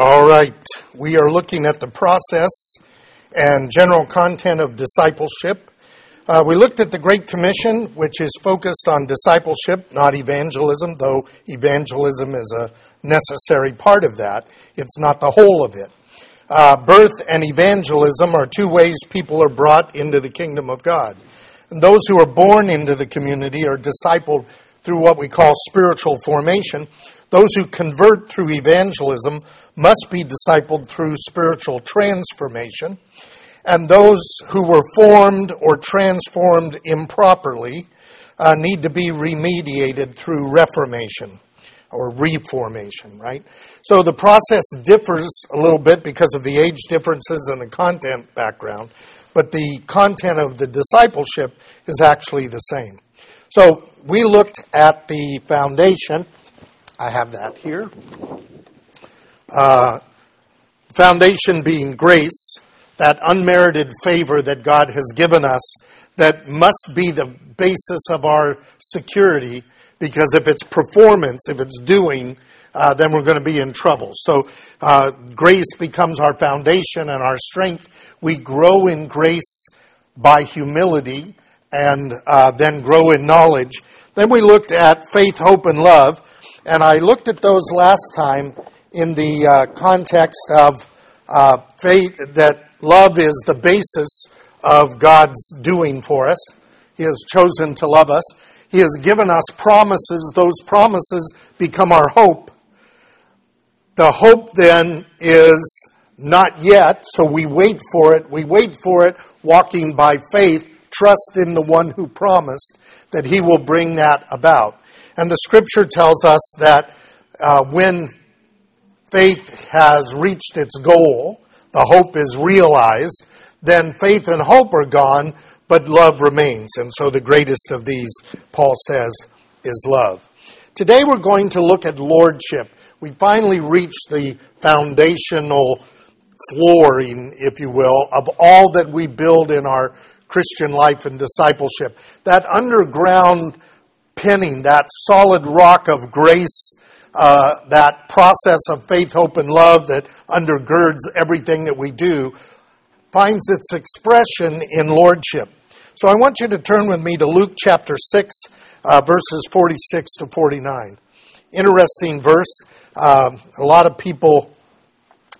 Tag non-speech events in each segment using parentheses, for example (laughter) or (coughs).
All right. We are looking at the process and general content of discipleship. Uh, we looked at the Great Commission, which is focused on discipleship, not evangelism, though evangelism is a necessary part of that. It's not the whole of it. Uh, birth and evangelism are two ways people are brought into the kingdom of God. And those who are born into the community are discipled through what we call spiritual formation, those who convert through evangelism must be discipled through spiritual transformation. And those who were formed or transformed improperly uh, need to be remediated through reformation or reformation, right? So the process differs a little bit because of the age differences and the content background, but the content of the discipleship is actually the same. So we looked at the foundation I have that here. Uh, foundation being grace, that unmerited favor that God has given us, that must be the basis of our security, because if it's performance, if it's doing, uh, then we're going to be in trouble. So uh, grace becomes our foundation and our strength. We grow in grace by humility and uh, then grow in knowledge. Then we looked at faith, hope, and love. And I looked at those last time in the uh, context of uh, faith, that love is the basis of God's doing for us. He has chosen to love us. He has given us promises. Those promises become our hope. The hope then is not yet, so we wait for it. We wait for it, walking by faith, trust in the one who promised that he will bring that about. And the scripture tells us that uh, when faith has reached its goal, the hope is realized, then faith and hope are gone, but love remains. And so the greatest of these, Paul says, is love. Today we're going to look at lordship. We finally reached the foundational flooring, if you will, of all that we build in our Christian life and discipleship. That underground pinning, that solid rock of grace, uh, that process of faith, hope, and love that undergirds everything that we do, finds its expression in lordship. So I want you to turn with me to Luke chapter 6, uh, verses 46 to 49. Interesting verse. Um, a lot of people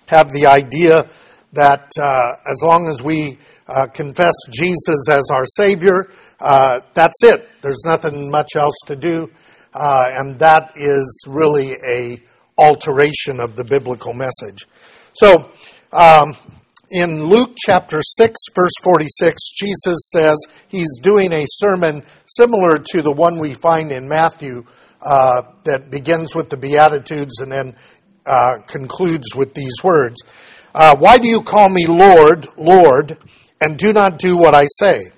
have the idea that uh, as long as we uh, confess Jesus as our Savior, uh, that's it. There's nothing much else to do, uh, and that is really a alteration of the biblical message. So, um, in Luke chapter 6, verse 46, Jesus says he's doing a sermon similar to the one we find in Matthew uh, that begins with the Beatitudes and then uh, concludes with these words uh, Why do you call me Lord, Lord, and do not do what I say?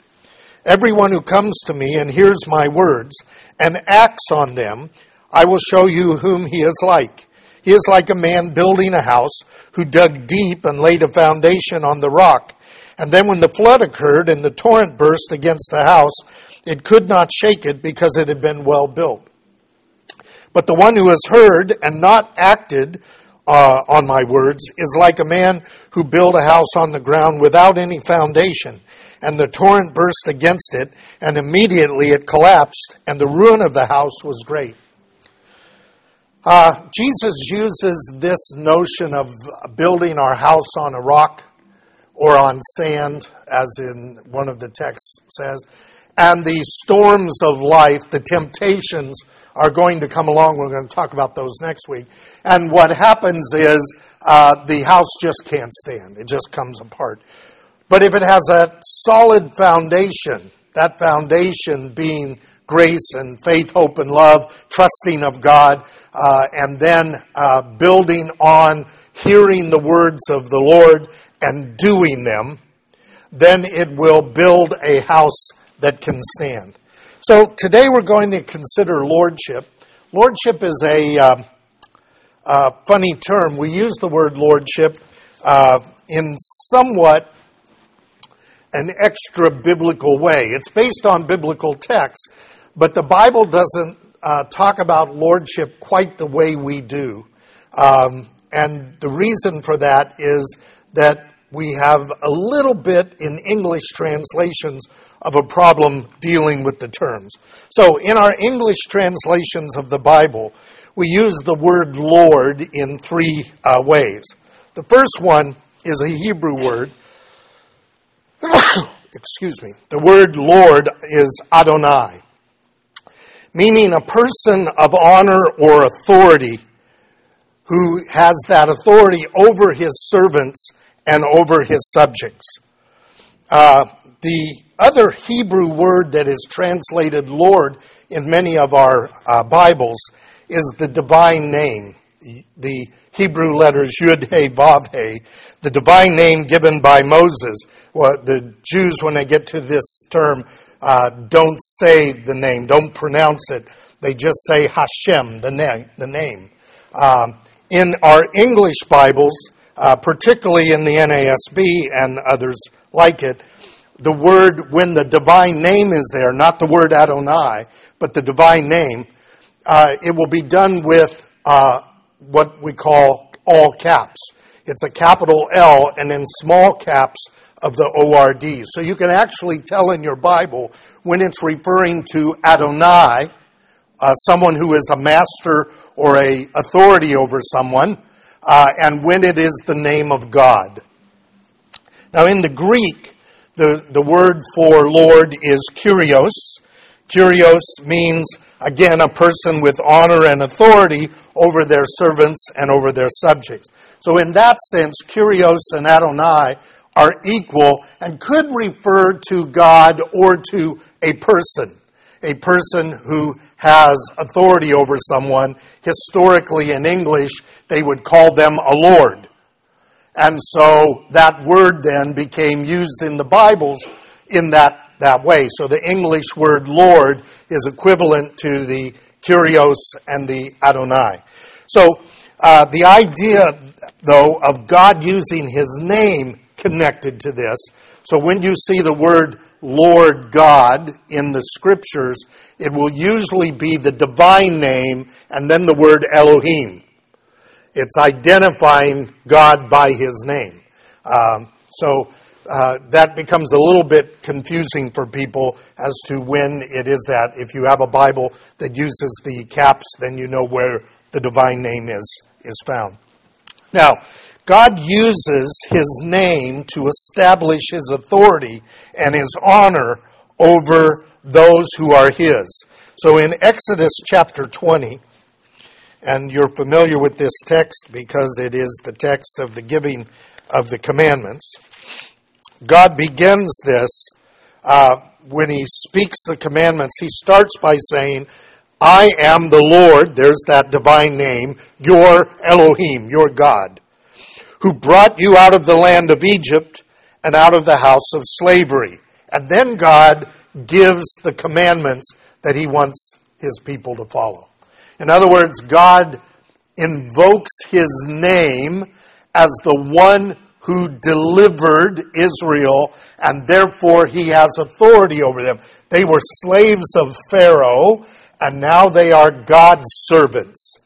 Everyone who comes to me and hears my words and acts on them, I will show you whom he is like. He is like a man building a house who dug deep and laid a foundation on the rock. And then when the flood occurred and the torrent burst against the house, it could not shake it because it had been well built. But the one who has heard and not acted uh, on my words is like a man who built a house on the ground without any foundation and the torrent burst against it, and immediately it collapsed, and the ruin of the house was great. Uh, Jesus uses this notion of building our house on a rock or on sand, as in one of the texts says, and the storms of life, the temptations are going to come along. We're going to talk about those next week. And what happens is uh, the house just can't stand, it just comes apart. But if it has a solid foundation, that foundation being grace and faith, hope, and love, trusting of God, uh, and then uh, building on hearing the words of the Lord and doing them, then it will build a house that can stand. So today we're going to consider lordship. Lordship is a uh, uh funny term. We use the word lordship uh, in somewhat an extra biblical way. It's based on biblical texts, but the Bible doesn't uh, talk about lordship quite the way we do. Um, and the reason for that is that we have a little bit in English translations of a problem dealing with the terms. So, in our English translations of the Bible, we use the word Lord in three uh, ways. The first one is a Hebrew word. (coughs) Excuse me. The word Lord is Adonai, meaning a person of honor or authority who has that authority over his servants and over his subjects. Uh, the other Hebrew word that is translated Lord in many of our uh, Bibles is the divine name, the Hebrew letters Yud He Vav He, the divine name given by Moses. Well, the Jews, when they get to this term, uh, don't say the name, don't pronounce it. They just say Hashem, the name. The name. Um, in our English Bibles, uh, particularly in the NASB and others like it, the word, when the divine name is there, not the word Adonai, but the divine name, uh, it will be done with uh, what we call all caps. It's a capital L and then small caps of the ORD. So you can actually tell in your Bible when it's referring to Adonai, uh, someone who is a master or a authority over someone, uh, and when it is the name of God. Now, in the Greek, the, the word for Lord is kurios. Kurios means, again, a person with honor and authority over their servants and over their subjects. So, in that sense, kurios and Adonai are equal and could refer to God or to a person a person who has authority over someone, historically in English, they would call them a lord. And so that word then became used in the Bibles in that, that way. So the English word Lord is equivalent to the Kurios and the Adonai. So uh, the idea, though, of God using his name connected to this. So when you see the word Lord God in the scriptures, it will usually be the divine name and then the word Elohim. It's identifying God by his name. Um, so uh, that becomes a little bit confusing for people as to when it is that. If you have a Bible that uses the caps, then you know where the divine name is, is found. Now, God uses his name to establish his authority and his honor over those who are his. So in Exodus chapter 20, and you're familiar with this text because it is the text of the giving of the commandments, God begins this uh, when he speaks the commandments. He starts by saying, I am the Lord, there's that divine name, your Elohim, your God who brought you out of the land of Egypt and out of the house of slavery. And then God gives the commandments that he wants his people to follow. In other words, God invokes his name as the one who delivered Israel, and therefore he has authority over them. They were slaves of Pharaoh, and now they are God's servants.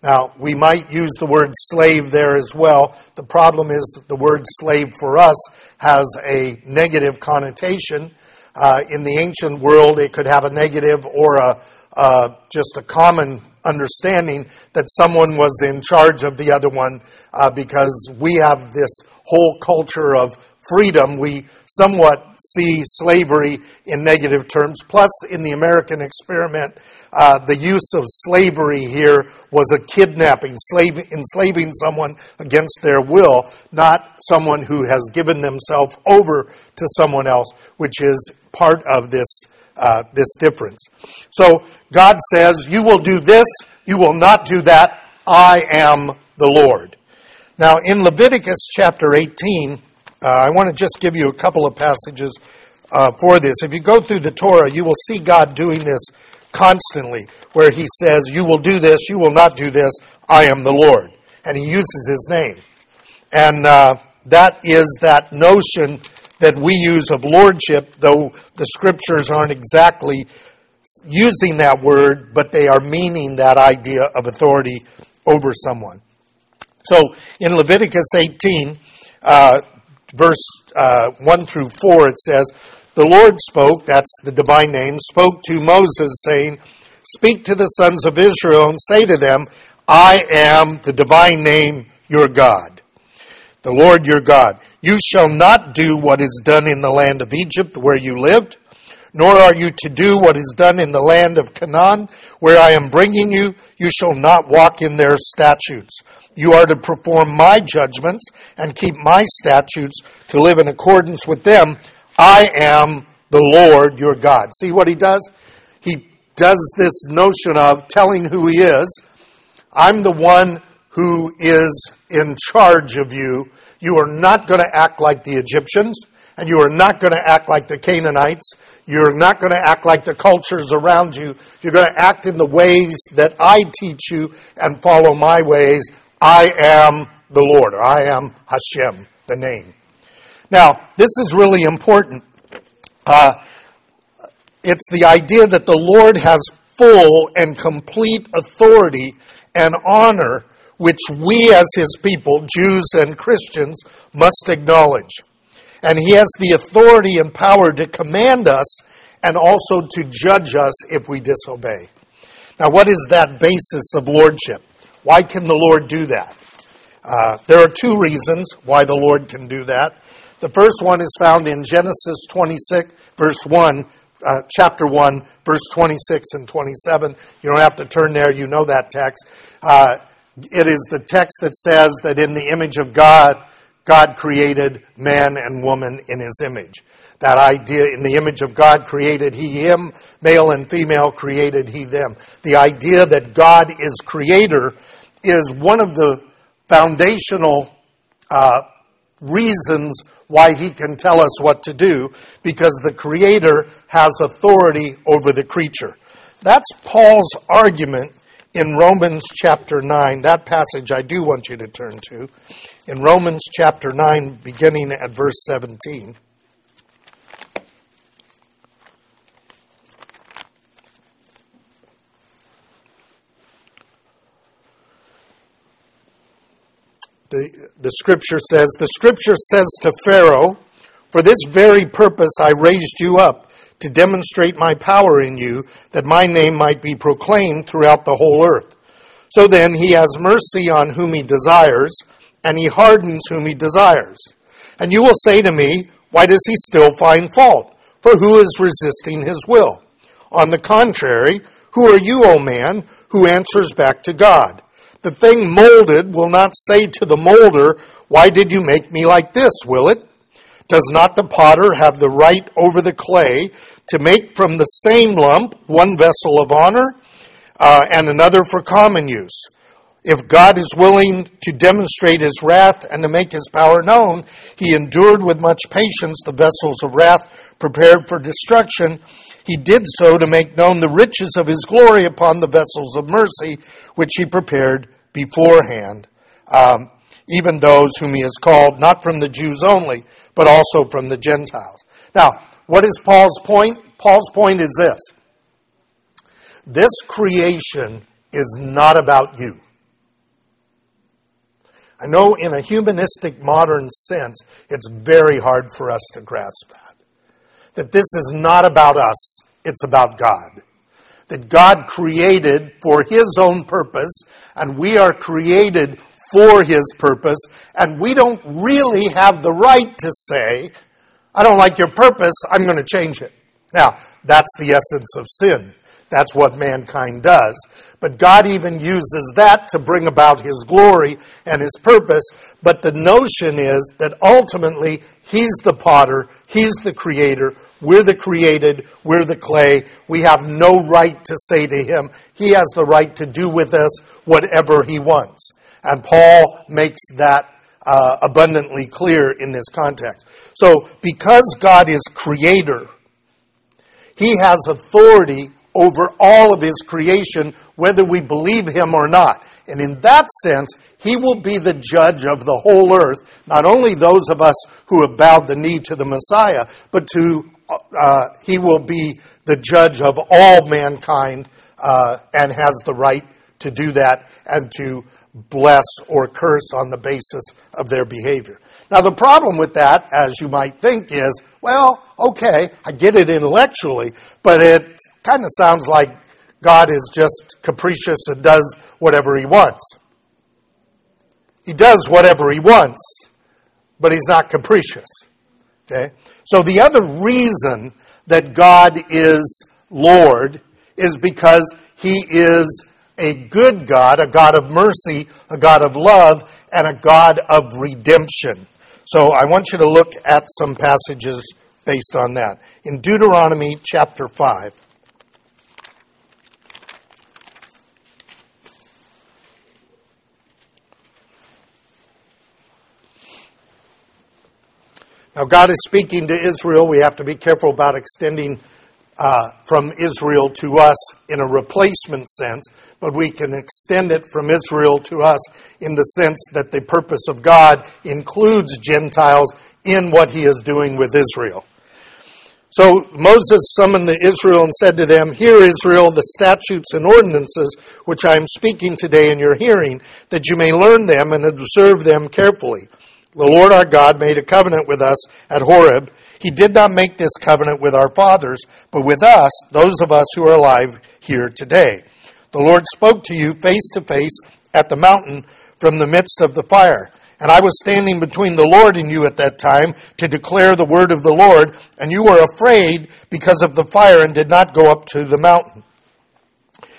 Now, we might use the word slave there as well. The problem is that the word slave for us has a negative connotation. Uh, in the ancient world, it could have a negative or a, uh, just a common understanding that someone was in charge of the other one uh, because we have this whole culture of freedom. We somewhat see slavery in negative terms. Plus, in the American experiment, uh, the use of slavery here was a kidnapping, slave, enslaving someone against their will, not someone who has given themselves over to someone else, which is part of this, uh, this difference. So God says, You will do this, you will not do that. I am the Lord. Now, in Leviticus chapter 18, uh, I want to just give you a couple of passages uh, for this. If you go through the Torah, you will see God doing this constantly, where he says, You will do this, you will not do this, I am the Lord. And he uses his name. And uh, that is that notion that we use of lordship, though the scriptures aren't exactly using that word, but they are meaning that idea of authority over someone. So in Leviticus 18, uh, verse uh, 1 through 4, it says, The Lord spoke, that's the divine name, spoke to Moses, saying, Speak to the sons of Israel and say to them, I am the divine name, your God. The Lord your God. You shall not do what is done in the land of Egypt where you lived, nor are you to do what is done in the land of Canaan where I am bringing you. You shall not walk in their statutes. You are to perform my judgments and keep my statutes to live in accordance with them. I am the Lord your God. See what he does? He does this notion of telling who he is. I'm the one who is in charge of you. You are not going to act like the Egyptians, and you are not going to act like the Canaanites. You're not going to act like the cultures around you. You're going to act in the ways that I teach you and follow my ways. I am the Lord, or I am Hashem, the name. Now, this is really important. Uh, it's the idea that the Lord has full and complete authority and honor which we as his people, Jews and Christians, must acknowledge. And he has the authority and power to command us and also to judge us if we disobey. Now, what is that basis of lordship? Why can the Lord do that? Uh, there are two reasons why the Lord can do that. The first one is found in Genesis 26, verse 1, uh, chapter 1, verse 26 and 27. You don't have to turn there, you know that text. Uh, it is the text that says that in the image of God, God created man and woman in his image. That idea, in the image of God created he him, male and female created he them. The idea that God is creator is one of the foundational uh, reasons why he can tell us what to do, because the creator has authority over the creature. That's Paul's argument in Romans chapter 9. That passage I do want you to turn to. In Romans chapter 9, beginning at verse 17. the, the scripture says, The scripture says to Pharaoh, For this very purpose I raised you up, to demonstrate my power in you, that my name might be proclaimed throughout the whole earth. So then he has mercy on whom he desires, and he hardens whom he desires. And you will say to me, Why does he still find fault? For who is resisting his will? On the contrary, who are you, O man, who answers back to God? The thing molded will not say to the molder, Why did you make me like this, will it? Does not the potter have the right over the clay to make from the same lump one vessel of honor uh, and another for common use? If God is willing to demonstrate his wrath and to make his power known, he endured with much patience the vessels of wrath prepared for destruction he did so to make known the riches of his glory upon the vessels of mercy, which he prepared beforehand, um, even those whom he has called, not from the Jews only, but also from the Gentiles. Now, what is Paul's point? Paul's point is this this creation is not about you. I know in a humanistic modern sense, it's very hard for us to grasp that that this is not about us, it's about God. That God created for His own purpose, and we are created for His purpose, and we don't really have the right to say, I don't like your purpose, I'm going to change it. Now, that's the essence of sin. That's what mankind does. But God even uses that to bring about His glory and His purpose. But the notion is that ultimately He's the potter, He's the creator, we're the created, we're the clay. We have no right to say to Him, He has the right to do with us whatever He wants. And Paul makes that uh, abundantly clear in this context. So, because God is creator, He has authority over all of his creation, whether we believe him or not. And in that sense, he will be the judge of the whole earth, not only those of us who have bowed the knee to the Messiah, but to uh, he will be the judge of all mankind uh, and has the right to do that and to bless or curse on the basis of their behavior. Now, the problem with that, as you might think, is well, okay, I get it intellectually, but it kind of sounds like God is just capricious and does whatever he wants. He does whatever he wants, but he's not capricious. Okay? So the other reason that God is Lord is because he is a good God, a God of mercy, a God of love, and a God of redemption. So I want you to look at some passages based on that. In Deuteronomy chapter 5, Now, God is speaking to Israel. We have to be careful about extending uh, from Israel to us in a replacement sense, but we can extend it from Israel to us in the sense that the purpose of God includes Gentiles in what he is doing with Israel. So Moses summoned the Israel and said to them, Hear, Israel, the statutes and ordinances which I am speaking today in your hearing, that you may learn them and observe them carefully. The Lord our God made a covenant with us at Horeb he did not make this covenant with our fathers, but with us, those of us who are alive here today. The Lord spoke to you face to face at the mountain from the midst of the fire. And I was standing between the Lord and you at that time to declare the word of the Lord, and you were afraid because of the fire and did not go up to the mountain.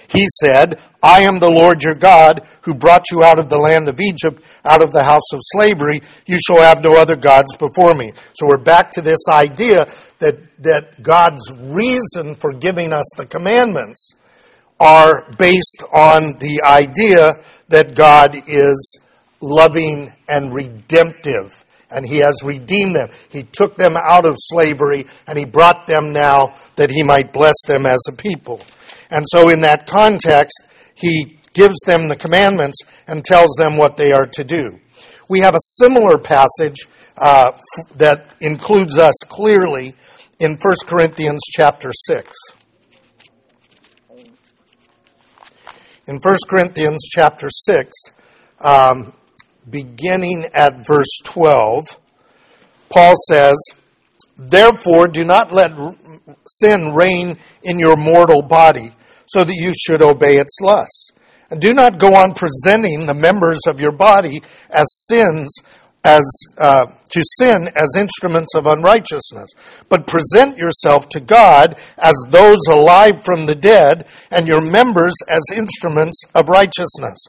He said, I am the Lord your God who brought you out of the land of Egypt, out of the house of slavery. You shall have no other gods before me. So we're back to this idea that, that God's reason for giving us the commandments are based on the idea that God is loving and redemptive. And he has redeemed them. He took them out of slavery and he brought them now that he might bless them as a people. And so, in that context, he gives them the commandments and tells them what they are to do. We have a similar passage uh, that includes us clearly in 1 Corinthians chapter 6. In 1 Corinthians chapter 6, um, beginning at verse 12, Paul says, Therefore, do not let sin reign in your mortal body so that you should obey its lusts. And do not go on presenting the members of your body as sins, as uh, to sin as instruments of unrighteousness, but present yourself to God as those alive from the dead, and your members as instruments of righteousness.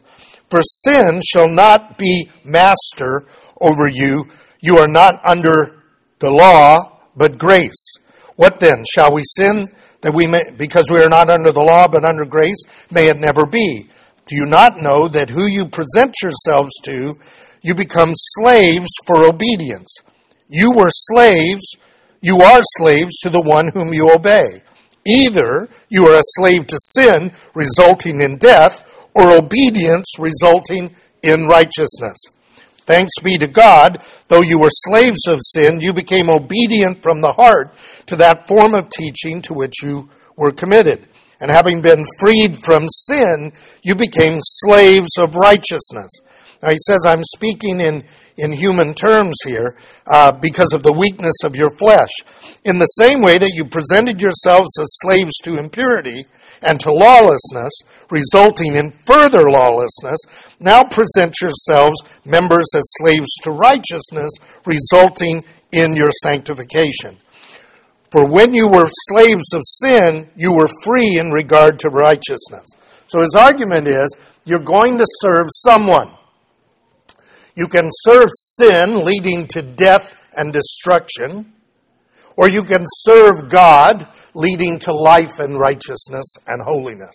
For sin shall not be master over you. You are not under the law, but grace. What then? Shall we sin that we may, because we are not under the law but under grace, may it never be. Do you not know that who you present yourselves to, you become slaves for obedience? You were slaves, you are slaves to the one whom you obey. Either you are a slave to sin, resulting in death, or obedience, resulting in righteousness. Thanks be to God, though you were slaves of sin, you became obedient from the heart to that form of teaching to which you were committed. And having been freed from sin, you became slaves of righteousness. Now he says, I'm speaking in, in human terms here uh, because of the weakness of your flesh. In the same way that you presented yourselves as slaves to impurity and to lawlessness, resulting in further lawlessness, now present yourselves members as slaves to righteousness, resulting in your sanctification. For when you were slaves of sin, you were free in regard to righteousness. So his argument is you're going to serve someone. You can serve sin, leading to death and destruction, or you can serve God, leading to life and righteousness and holiness.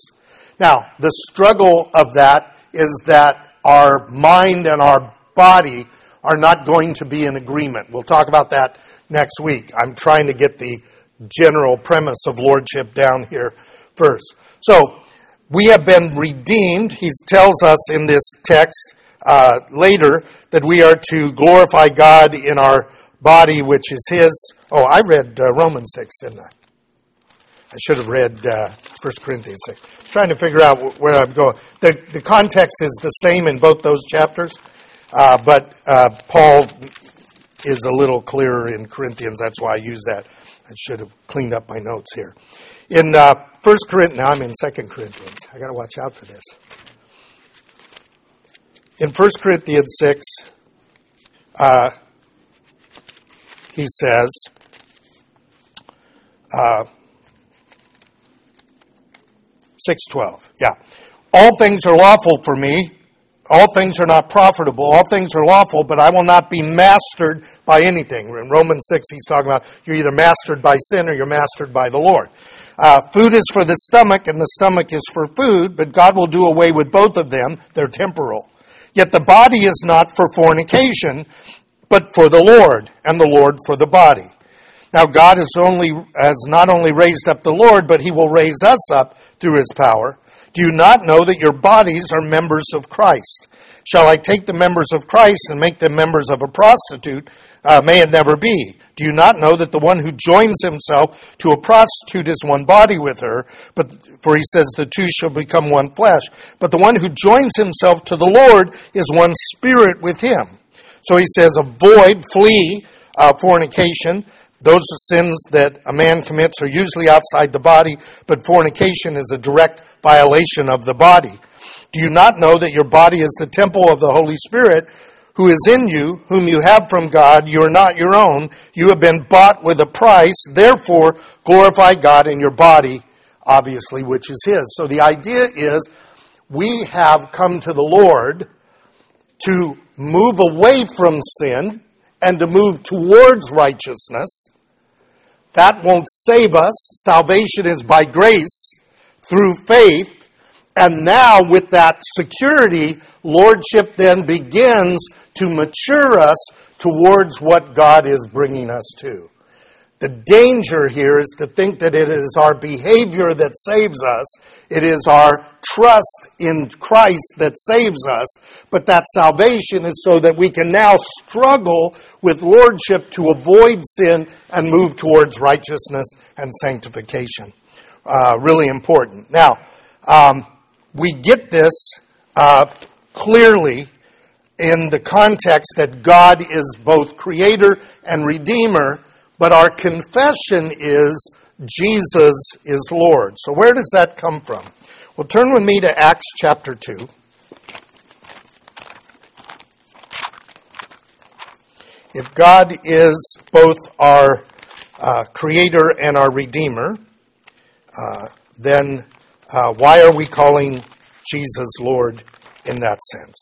Now, the struggle of that is that our mind and our body are not going to be in agreement. We'll talk about that next week. I'm trying to get the general premise of lordship down here first. So, we have been redeemed. He tells us in this text uh, later that we are to glorify God in our body, which is His. Oh, I read uh, Romans 6, didn't I? I should have read uh, 1 Corinthians 6. trying to figure out where I'm going. The, the context is the same in both those chapters, uh, but uh, Paul is a little clearer in Corinthians. That's why I use that. I should have cleaned up my notes here. In uh, 1 Corinthians, now I'm in 2 Corinthians. I got to watch out for this. In 1 Corinthians 6, uh, he says, uh, 612. Yeah. All things are lawful for me. All things are not profitable. All things are lawful, but I will not be mastered by anything. In Romans 6, he's talking about you're either mastered by sin or you're mastered by the Lord. Uh, food is for the stomach, and the stomach is for food, but God will do away with both of them. They're temporal. Yet the body is not for fornication, but for the Lord, and the Lord for the body. Now God has only has not only raised up the Lord, but he will raise us up through his power. Do you not know that your bodies are members of Christ? Shall I take the members of Christ and make them members of a prostitute? Uh, may it never be. Do you not know that the one who joins himself to a prostitute is one body with her? But for he says the two shall become one flesh. But the one who joins himself to the Lord is one spirit with him. So he says, avoid, flee uh, fornication. Those sins that a man commits are usually outside the body, but fornication is a direct violation of the body. Do you not know that your body is the temple of the Holy Spirit who is in you, whom you have from God? You are not your own. You have been bought with a price. Therefore, glorify God in your body, obviously, which is His. So the idea is we have come to the Lord to move away from sin and to move towards righteousness. That won't save us. Salvation is by grace through faith. And now, with that security, Lordship then begins to mature us towards what God is bringing us to. The danger here is to think that it is our behavior that saves us. It is our trust in Christ that saves us. But that salvation is so that we can now struggle with lordship to avoid sin and move towards righteousness and sanctification. Uh, really important. Now, um, we get this uh, clearly in the context that God is both creator and redeemer but our confession is Jesus is Lord. So where does that come from? Well, turn with me to Acts chapter 2. If God is both our uh, creator and our redeemer, uh, then uh, why are we calling Jesus Lord in that sense?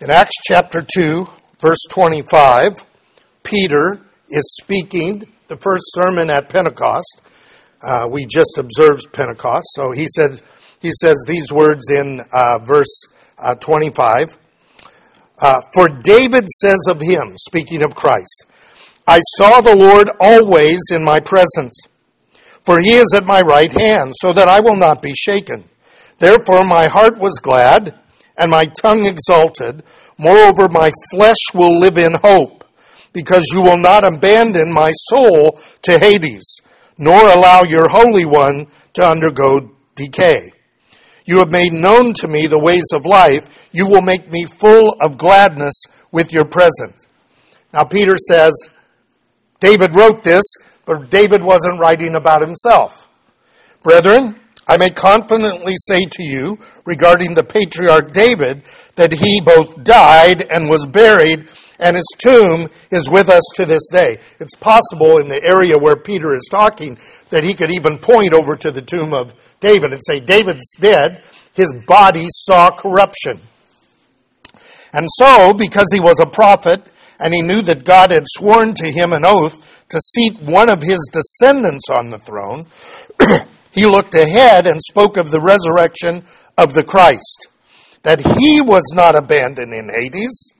In Acts chapter 2, verse 25, Peter is speaking the first sermon at Pentecost. Uh, we just observed Pentecost. So he said, he says these words in uh, verse uh, 25. Uh, For David says of him, speaking of Christ, I saw the Lord always in my presence, for he is at my right hand, so that I will not be shaken. Therefore my heart was glad, and my tongue exalted. Moreover, my flesh will live in hope because you will not abandon my soul to Hades, nor allow your Holy One to undergo decay. You have made known to me the ways of life. You will make me full of gladness with your presence. Now, Peter says, David wrote this, but David wasn't writing about himself. Brethren, I may confidently say to you regarding the patriarch David that he both died and was buried and his tomb is with us to this day. It's possible in the area where Peter is talking that he could even point over to the tomb of David and say, David's dead, his body saw corruption. And so, because he was a prophet, and he knew that God had sworn to him an oath to seat one of his descendants on the throne, (clears throat) he looked ahead and spoke of the resurrection of the Christ, that he was not abandoned in Hades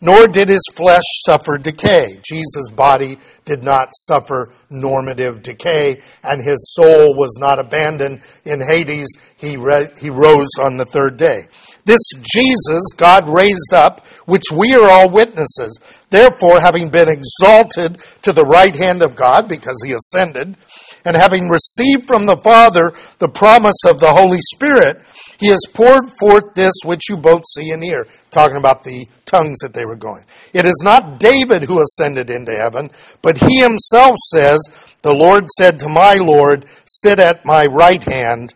nor did his flesh suffer decay. Jesus' body did not suffer normative decay, and his soul was not abandoned in Hades. He, re- he rose on the third day. This Jesus God raised up, which we are all witnesses. Therefore, having been exalted to the right hand of God, because he ascended, And having received from the Father the promise of the Holy Spirit, he has poured forth this which you both see and hear. Talking about the tongues that they were going. It is not David who ascended into heaven, but he himself says, The Lord said to my Lord, Sit at my right hand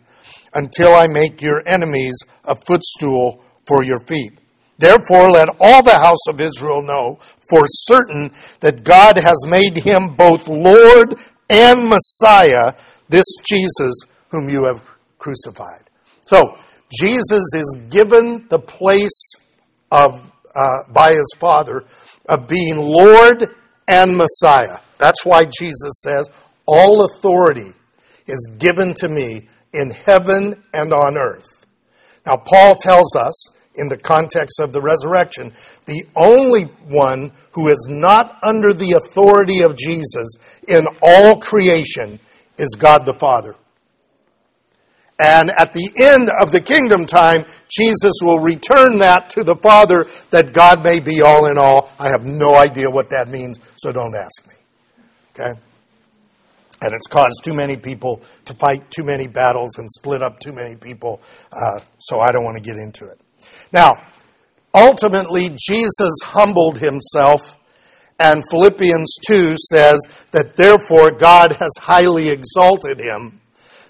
until I make your enemies a footstool for your feet. Therefore, let all the house of Israel know for certain that God has made him both Lord and Messiah, this Jesus whom you have crucified. So, Jesus is given the place of, uh, by his Father of being Lord and Messiah. That's why Jesus says, All authority is given to me in heaven and on earth. Now, Paul tells us in the context of the resurrection, the only one who is not under the authority of Jesus in all creation is God the Father. And at the end of the kingdom time, Jesus will return that to the Father that God may be all in all. I have no idea what that means, so don't ask me. Okay? And it's caused too many people to fight too many battles and split up too many people, uh, so I don't want to get into it. Now, ultimately, Jesus humbled himself, and Philippians 2 says that therefore God has highly exalted him,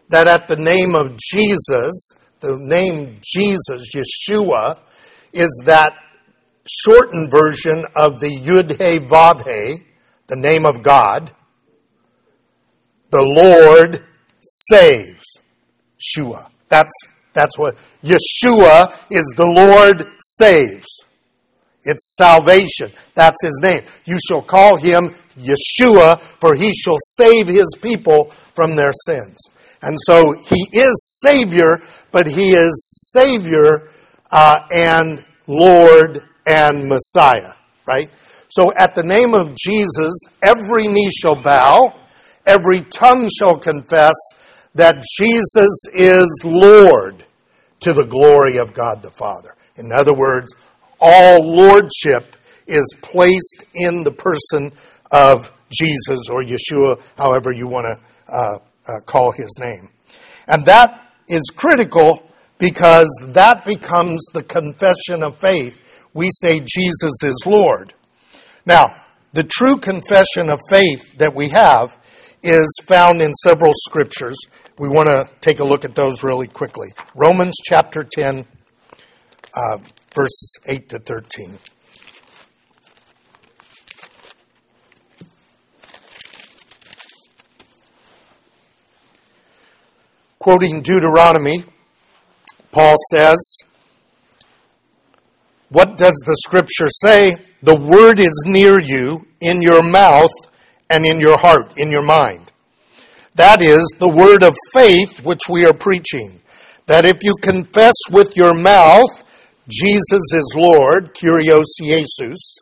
that at the name of Jesus, the name Jesus, Yeshua, is that shortened version of the Yud He Vav He, the name of God. The Lord saves. Shua. That's that's what Yeshua is the Lord saves. It's salvation. That's his name. You shall call him Yeshua, for he shall save his people from their sins. And so he is Savior, but he is Savior uh, and Lord and Messiah, right? So at the name of Jesus, every knee shall bow, every tongue shall confess that Jesus is Lord to the glory of God the Father. In other words, all lordship is placed in the person of Jesus or Yeshua, however you want to uh, uh, call his name. And that is critical because that becomes the confession of faith. We say Jesus is Lord. Now, the true confession of faith that we have is found in several scriptures. We want to take a look at those really quickly. Romans chapter 10, uh, verses 8 to 13. Quoting Deuteronomy, Paul says, What does the scripture say? The word is near you, in your mouth and in your heart, in your mind. That is the word of faith which we are preaching. That if you confess with your mouth Jesus is Lord, Kyrios Jesus,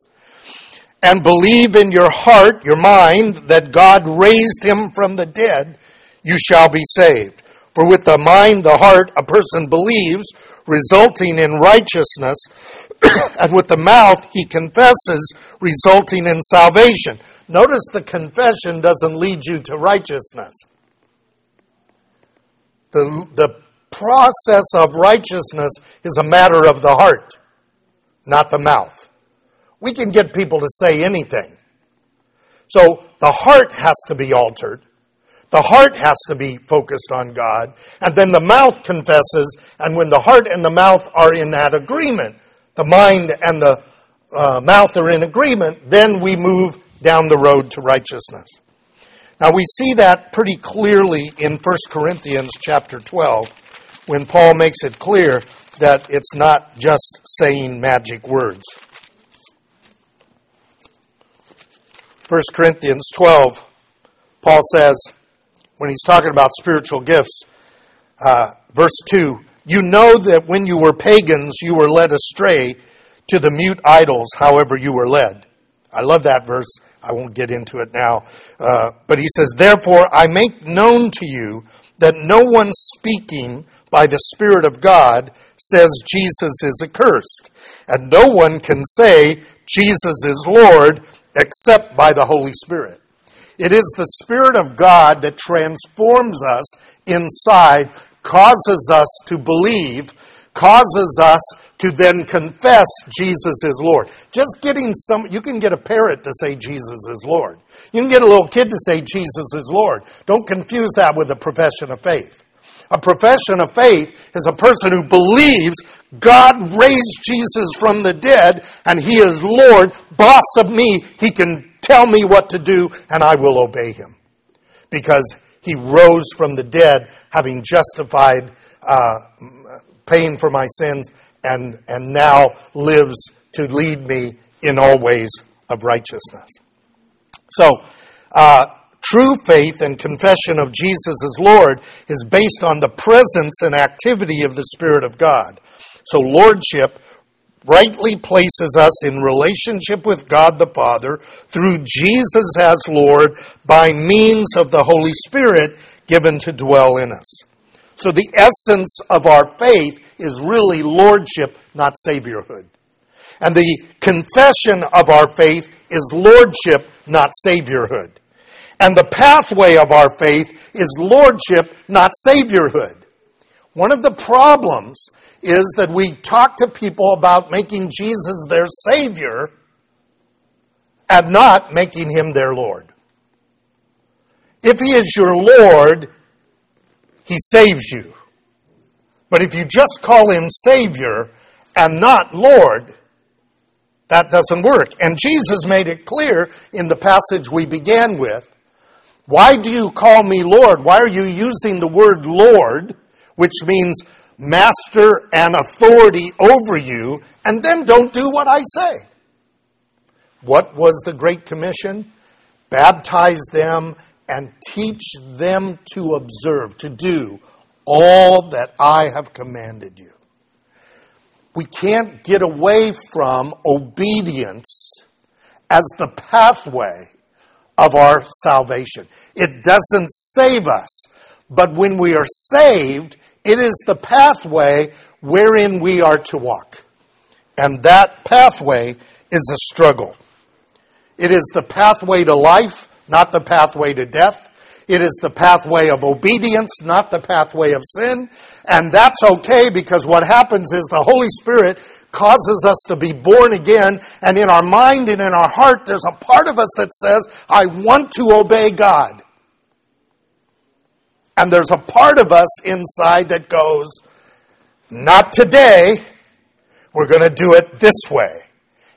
and believe in your heart, your mind, that God raised him from the dead, you shall be saved. For with the mind, the heart, a person believes, resulting in righteousness, (clears throat) and with the mouth he confesses, resulting in salvation. Notice the confession doesn't lead you to righteousness. The, the process of righteousness is a matter of the heart, not the mouth. We can get people to say anything. So the heart has to be altered. The heart has to be focused on God. And then the mouth confesses. And when the heart and the mouth are in that agreement, the mind and the uh, mouth are in agreement, then we move down the road to righteousness. Now we see that pretty clearly in 1 Corinthians chapter 12 when Paul makes it clear that it's not just saying magic words. 1 Corinthians 12, Paul says, when he's talking about spiritual gifts, uh, verse 2 You know that when you were pagans, you were led astray to the mute idols, however you were led. I love that verse. I won't get into it now. Uh, but he says, Therefore, I make known to you that no one speaking by the Spirit of God says Jesus is accursed, and no one can say Jesus is Lord except by the Holy Spirit. It is the Spirit of God that transforms us inside, causes us to believe, causes us to then confess Jesus is Lord. Just getting some, you can get a parrot to say Jesus is Lord. You can get a little kid to say Jesus is Lord. Don't confuse that with a profession of faith. A profession of faith is a person who believes God raised Jesus from the dead and he is Lord, boss of me. He can tell me what to do and I will obey him. Because he rose from the dead having justified uh, paying for my sins, and, and now lives to lead me in all ways of righteousness. So, uh, true faith and confession of Jesus as Lord is based on the presence and activity of the Spirit of God. So, Lordship rightly places us in relationship with God the Father through Jesus as Lord by means of the Holy Spirit given to dwell in us. So the essence of our faith is really lordship, not saviorhood. And the confession of our faith is lordship, not saviorhood. And the pathway of our faith is lordship, not saviorhood. One of the problems is that we talk to people about making Jesus their Savior and not making Him their Lord. If He is your Lord, he saves you. But if you just call him Savior and not Lord, that doesn't work. And Jesus made it clear in the passage we began with. Why do you call me Lord? Why are you using the word Lord, which means master and authority over you, and then don't do what I say? What was the Great Commission? Baptize them and teach them to observe, to do all that I have commanded you. We can't get away from obedience as the pathway of our salvation. It doesn't save us, but when we are saved, it is the pathway wherein we are to walk. And that pathway is a struggle. It is the pathway to life not the pathway to death. It is the pathway of obedience, not the pathway of sin. And that's okay because what happens is the Holy Spirit causes us to be born again. And in our mind and in our heart, there's a part of us that says, I want to obey God. And there's a part of us inside that goes, not today. We're going to do it this way.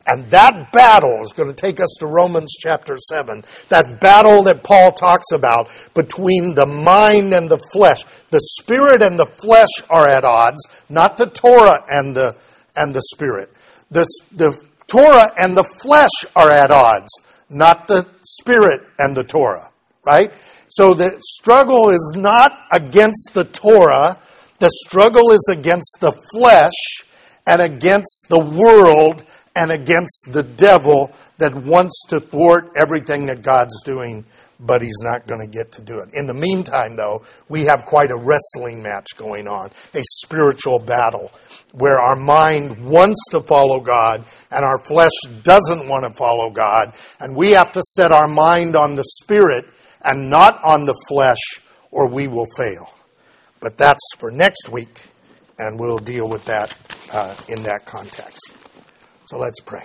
And that battle is going to take us to Romans chapter 7. That battle that Paul talks about between the mind and the flesh. The spirit and the flesh are at odds, not the Torah and the, and the spirit. The, the Torah and the flesh are at odds, not the spirit and the Torah. Right? So the struggle is not against the Torah. The struggle is against the flesh and against the world and against the devil that wants to thwart everything that God's doing, but he's not going to get to do it. In the meantime, though, we have quite a wrestling match going on, a spiritual battle where our mind wants to follow God and our flesh doesn't want to follow God, and we have to set our mind on the spirit and not on the flesh, or we will fail. But that's for next week, and we'll deal with that uh, in that context. So let's pray.